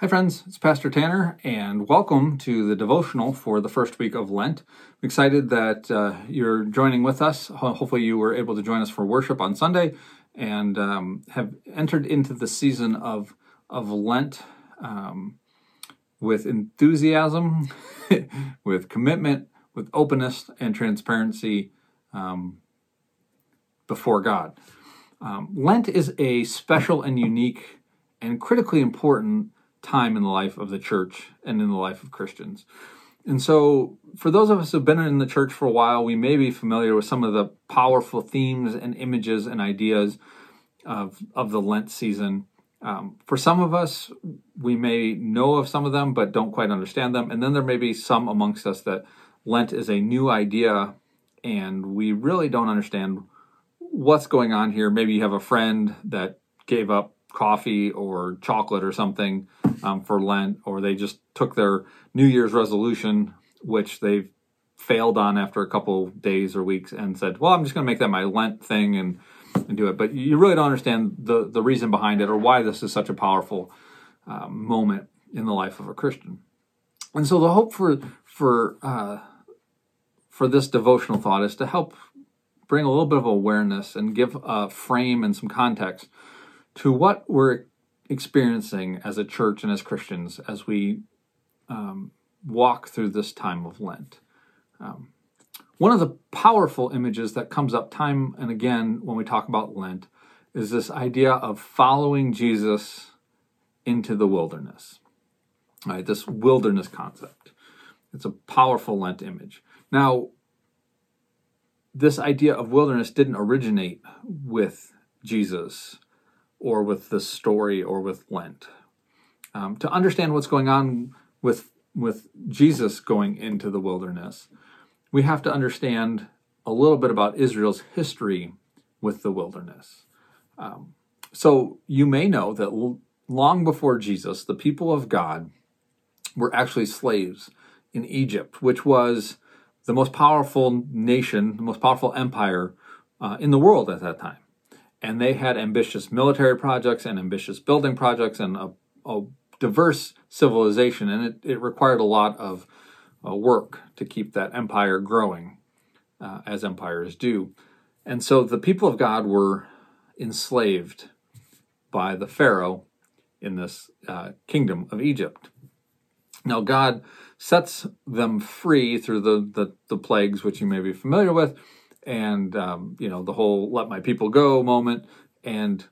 Hi, friends. It's Pastor Tanner, and welcome to the devotional for the first week of Lent. I'm excited that uh, you're joining with us. Hopefully, you were able to join us for worship on Sunday and um, have entered into the season of, of Lent um, with enthusiasm, with commitment, with openness and transparency um, before God. Um, Lent is a special and unique and critically important time in the life of the church and in the life of Christians. And so, for those of us who've been in the church for a while, we may be familiar with some of the powerful themes and images and ideas of, of the Lent season. Um, for some of us, we may know of some of them, but don't quite understand them. And then there may be some amongst us that Lent is a new idea and we really don't understand what's going on here. Maybe you have a friend that gave up coffee or chocolate or something um, for Lent, or they just took their New Year's resolution, which they've failed on after a couple days or weeks, and said, "Well, I'm just going to make that my Lent thing and and do it." But you really don't understand the the reason behind it or why this is such a powerful um, moment in the life of a Christian. And so the hope for for uh, for this devotional thought is to help bring a little bit of awareness and give a frame and some context to what we're experiencing as a church and as Christians as we um, walk through this time of Lent. Um, one of the powerful images that comes up time and again when we talk about Lent is this idea of following Jesus into the wilderness. Right, this wilderness concept. It's a powerful Lent image. Now, this idea of wilderness didn't originate with Jesus or with the story or with Lent. Um, to understand what's going on with with Jesus going into the wilderness, we have to understand a little bit about Israel's history with the wilderness. Um, so you may know that l- long before Jesus, the people of God were actually slaves in Egypt, which was the most powerful nation, the most powerful empire uh, in the world at that time and they had ambitious military projects and ambitious building projects and a, a diverse civilization, and it, it, required a lot of uh, work to keep that empire growing, uh, as empires do. And so the people of God were enslaved by the Pharaoh in this uh, kingdom of Egypt. Now, God sets them free through the, the, the plagues, which you may be familiar with and um, you know the whole "let my people go" moment, and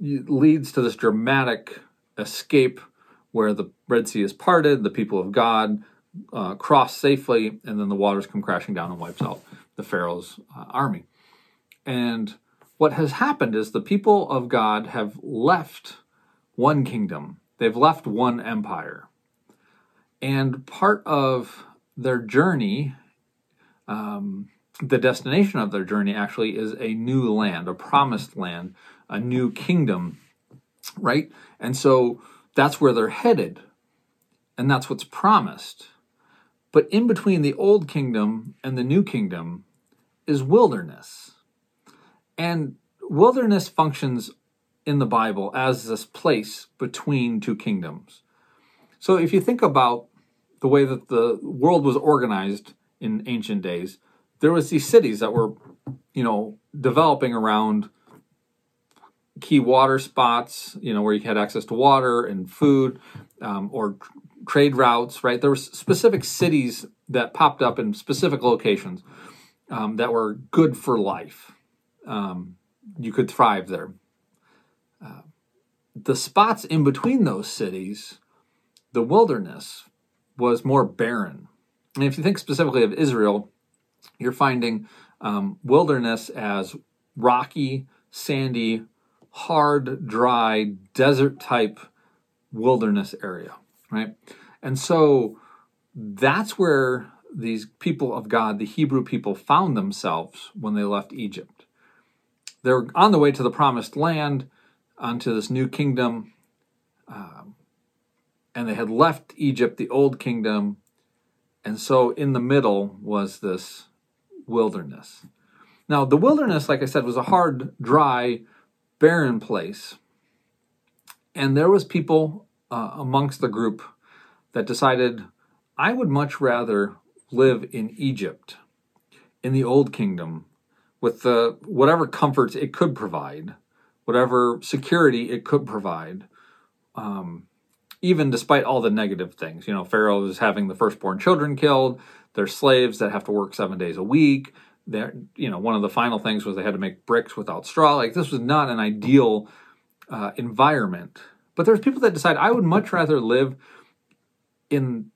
leads to this dramatic escape where the Red Sea is parted, the people of God uh, cross safely, and then the waters come crashing down and wipes out the Pharaoh's uh, army. And what has happened is the people of God have left one kingdom, they've left one empire. And part of their journey um, the destination of their journey actually is a new land, a promised land, a new kingdom, right? And so that's where they're headed, and that's what's promised. But in between the old kingdom and the new kingdom is wilderness. And wilderness functions in the Bible as this place between two kingdoms. So if you think about the way that the world was organized in ancient days, there was these cities that were, you know, developing around key water spots, you know, where you had access to water and food, um, or trade routes. Right, there were specific cities that popped up in specific locations um, that were good for life. Um, you could thrive there. Uh, the spots in between those cities, the wilderness, was more barren. And if you think specifically of Israel, you're finding um, wilderness as rocky, sandy, hard, dry, desert type wilderness area, right? And so that's where these people of God, the Hebrew people, found themselves when they left Egypt. They're on the way to the promised land, onto this new kingdom, um, and they had left Egypt, the old kingdom. And so in the middle was this wilderness. Now, the wilderness, like I said, was a hard, dry, barren place. And there was people uh, amongst the group that decided I would much rather live in Egypt, in the old kingdom, with the whatever comforts it could provide, whatever security it could provide, um, even despite all the negative things. You know, Pharaoh is having the firstborn children killed. There's slaves that have to work seven days a week. There, you know, one of the final things was they had to make bricks without straw. Like this was not an ideal uh, environment. But there's people that decide I would much rather live in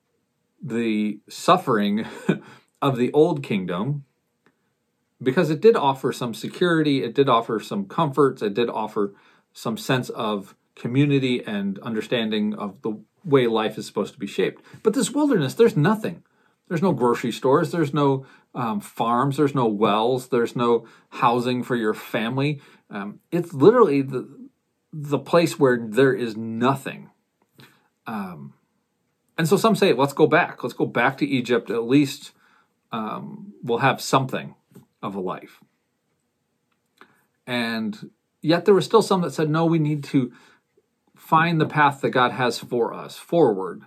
the suffering of the old kingdom because it did offer some security, it did offer some comforts, it did offer some sense of community and understanding of the way life is supposed to be shaped. But this wilderness, there's nothing. There's no grocery stores, there's no um, farms, there's no wells, there's no housing for your family. Um, it's literally the the place where there is nothing. Um, and so some say, let's go back. Let's go back to Egypt. At least um, we'll have something of a life. And yet there were still some that said, no, we need to find the path that God has for us forward.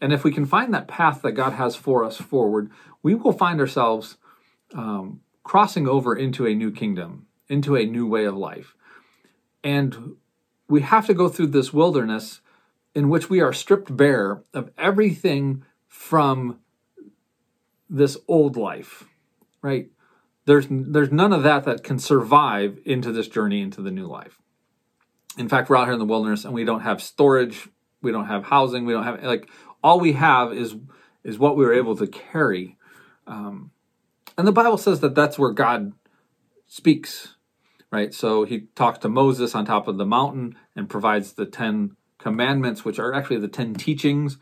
And if we can find that path that God has for us forward, we will find ourselves um, crossing over into a new kingdom, into a new way of life. And we have to go through this wilderness in which we are stripped bare of everything from this old life, right? There's there's none of that that can survive into this journey into the new life. In fact, we're out here in the wilderness and we don't have storage, we don't have housing, we don't have like all we have is is what we were able to carry. Um, and the Bible says that that's where God speaks right? So he talks to Moses on top of the mountain and provides the 10 commandments, which are actually the 10 teachings,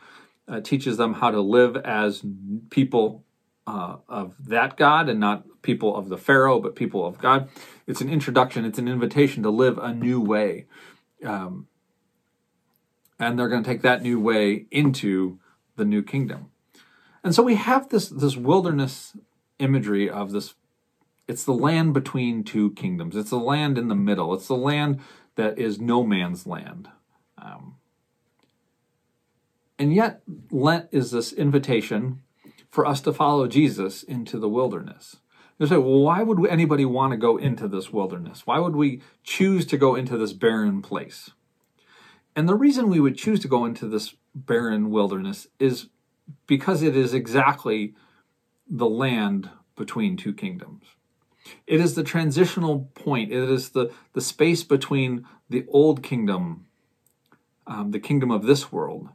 uh, teaches them how to live as people uh, of that God and not people of the Pharaoh, but people of God. It's an introduction, it's an invitation to live a new way. Um, and they're going to take that new way into the new kingdom. And so we have this this wilderness imagery of this it's the land between two kingdoms. It's the land in the middle. It's the land that is no man's land. Um, and yet, Lent is this invitation for us to follow Jesus into the wilderness. You say, well, why would anybody want to go into this wilderness? Why would we choose to go into this barren place? And the reason we would choose to go into this barren wilderness is because it is exactly the land between two kingdoms. It is the transitional point. It is the, the space between the old kingdom, um, the kingdom of this world,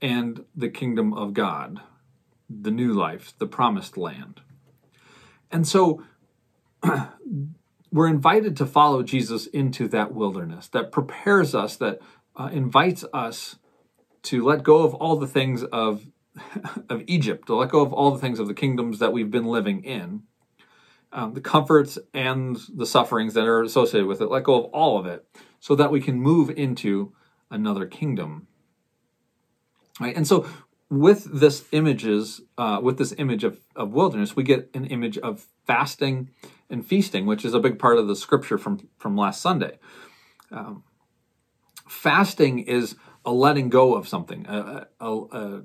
and the kingdom of God, the new life, the promised land. And so we're invited to follow Jesus into that wilderness that prepares us, that uh, invites us to let go of all the things of, of Egypt, to let go of all the things of the kingdoms that we've been living in um, the comforts and the sufferings that are associated with it, let go of all of it, so that we can move into another kingdom. Right? And so, with this images, uh, with this image of, of wilderness, we get an image of fasting and feasting, which is a big part of the scripture from from last Sunday. Um, fasting is a letting go of something, a, a, a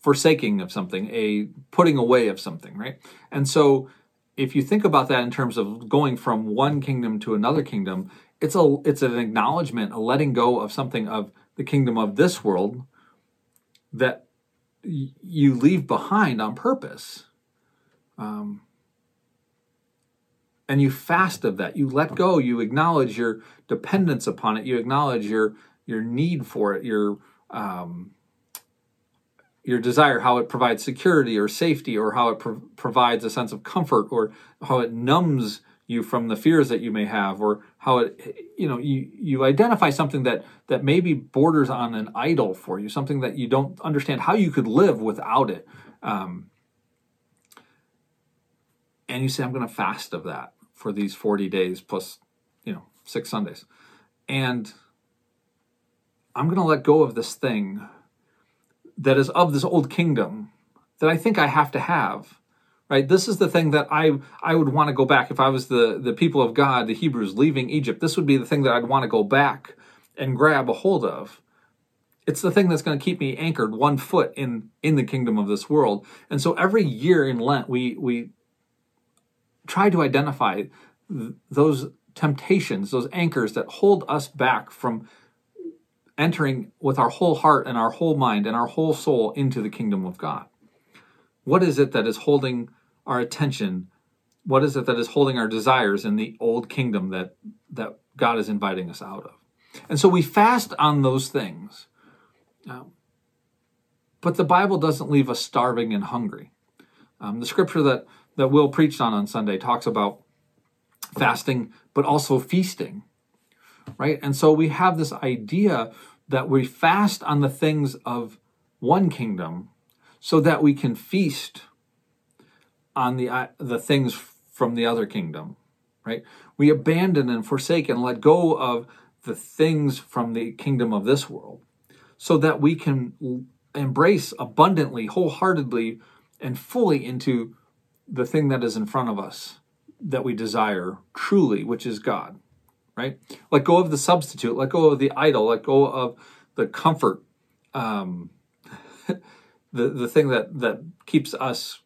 forsaking of something, a putting away of something, right? And so if you think about that in terms of going from one kingdom to another kingdom, it's a it's an acknowledgement, a letting go of something of the kingdom of this world that y- you leave behind on purpose. Um, and you fast of that. You let go. You acknowledge your dependence upon it. You acknowledge your your need for it. Your um, your desire, how it provides security or safety, or how it pro- provides a sense of comfort, or how it numbs you from the fears that you may have, or how it, you know, you, you identify something that, that maybe borders on an idol for you, something that you don't understand how you could live without it. Um, and you say, I'm going to fast of that for these 40 days plus, you know, six Sundays. And I'm going to let go of this thing that is of this old kingdom that I think I have to have. Right? This is the thing that I I would want to go back if I was the the people of God, the Hebrews leaving Egypt. This would be the thing that I'd want to go back and grab a hold of. It's the thing that's going to keep me anchored one foot in in the kingdom of this world. And so every year in Lent, we we try to identify th- those temptations, those anchors that hold us back from entering with our whole heart and our whole mind and our whole soul into the kingdom of God. What is it that is holding our attention? What is it that is holding our desires in the old kingdom that that God is inviting us out of? And so we fast on those things. Um, but the Bible doesn't leave us starving and hungry. Um, the scripture that, that Will preached on on Sunday talks about fasting, but also feasting, right? And so we have this idea that we fast on the things of one kingdom so that we can feast on the, uh, the things from the other kingdom, right? We abandon and forsake and let go of the things from the kingdom of this world so that we can embrace abundantly, wholeheartedly, and fully into the thing that is in front of us that we desire truly, which is God, right? Let go of the substitute, let go of the idol, let go of the comfort, um, the the thing that that keeps us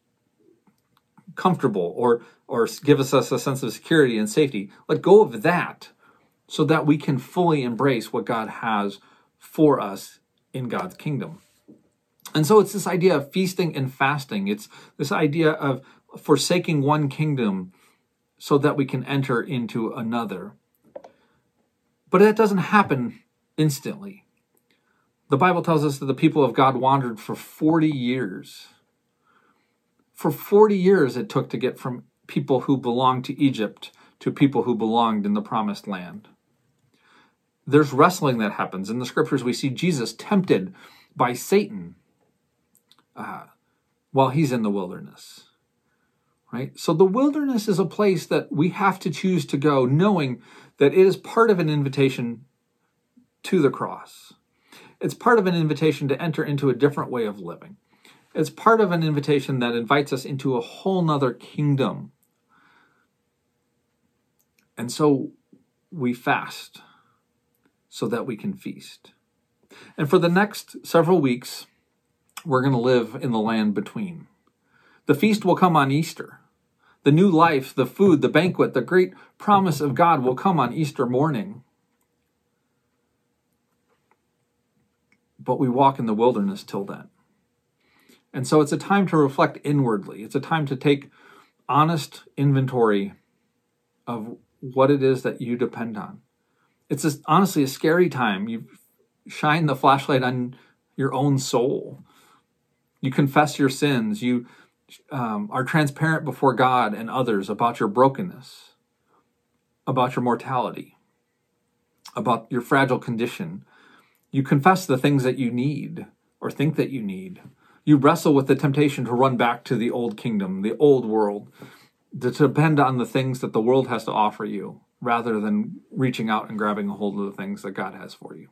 comfortable or or gives us a sense of security and safety. Let go of that so that we can fully embrace what God has for us in God's kingdom. And so it's this idea of feasting and fasting. It's this idea of forsaking one kingdom so that we can enter into another. But that doesn't happen instantly. The Bible tells us that the people of God wandered for 40 years. For 40 years it took to get from people who belonged to Egypt to people who belonged in the promised land there's wrestling that happens. In the scriptures, we see Jesus tempted by Satan uh, while he's in the wilderness. Right? So the wilderness is a place that we have to choose to go, knowing that it is part of an invitation to the cross. It's part of an invitation to enter into a different way of living. It's part of an invitation that invites us into a whole nother kingdom. And so we fast so that we can feast. And for the next several weeks, we're going to live in the land between. The feast will come on Easter. The new life, the food, the banquet, the great promise of God will come on Easter morning. But we walk in the wilderness till then. And so it's a time to reflect inwardly. It's a time to take honest inventory of what it is that you depend on it's a, honestly a scary time. You shine the flashlight on your own soul. You confess your sins. You um, are transparent before God and others about your brokenness, about your mortality, about your fragile condition. You confess the things that you need or think that you need. You wrestle with the temptation to run back to the old kingdom, the old world, to depend on the things that the world has to offer you rather than reaching out and grabbing a hold of the things that God has for you.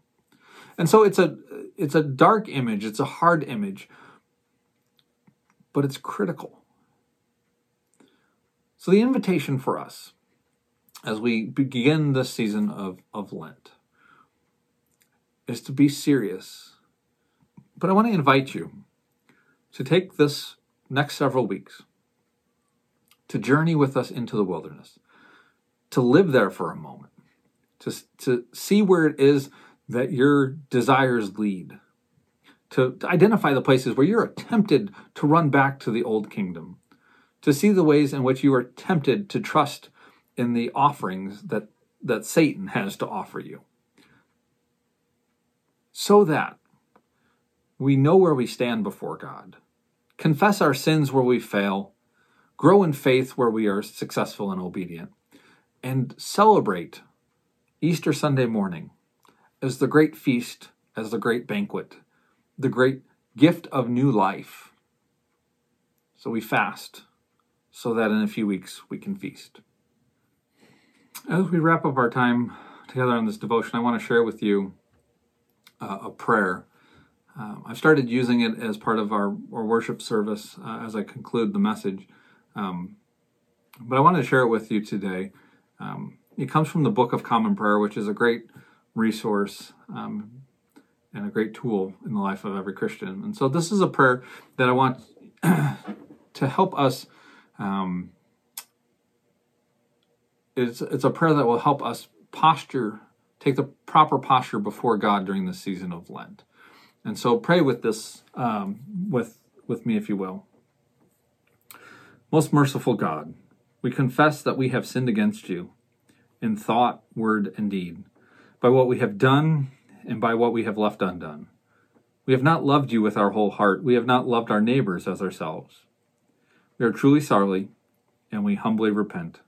And so it's a it's a dark image, it's a hard image, but it's critical. So the invitation for us as we begin this season of, of Lent is to be serious. But I want to invite you to take this next several weeks to journey with us into the wilderness to live there for a moment, to, to see where it is that your desires lead, to, to identify the places where you're tempted to run back to the old kingdom, to see the ways in which you are tempted to trust in the offerings that, that Satan has to offer you. So that we know where we stand before God, confess our sins where we fail, grow in faith where we are successful and obedient, and celebrate Easter Sunday morning as the great feast, as the great banquet, the great gift of new life. So we fast so that in a few weeks we can feast. As we wrap up our time together on this devotion, I want to share with you uh, a prayer. Um, I've started using it as part of our, our worship service uh, as I conclude the message. Um, but I want to share it with you today. Um, it comes from the Book of Common Prayer, which is a great resource. Um, and a great tool in the life of every Christian. And so, this is a prayer that I want to help us. Um, it's, it's a prayer that will help us posture, take the proper posture before God during the season of Lent. And so, pray with this, um, with with me, if you will. Most merciful God, we confess that we have sinned against you in thought, word, and deed, by what we have done and by what we have left undone. We have not loved you with our whole heart. We have not loved our neighbors as ourselves. We are truly sorry, and we humbly repent.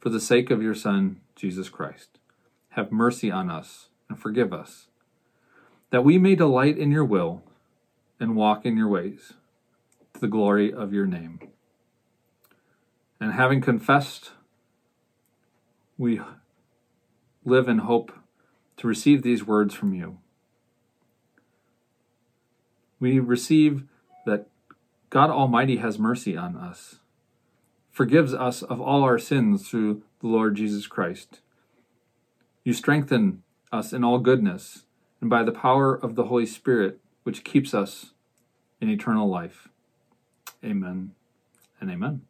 For the sake of your Son, Jesus Christ, have mercy on us and forgive us, that we may delight in your will and walk in your ways, to the glory of your name. And having confessed, we live in hope to receive these words from you. We receive that God Almighty has mercy on us, forgives us of all our sins through the Lord Jesus Christ. You strengthen us in all goodness, and by the power of the Holy Spirit, which keeps us in eternal life. Amen and amen.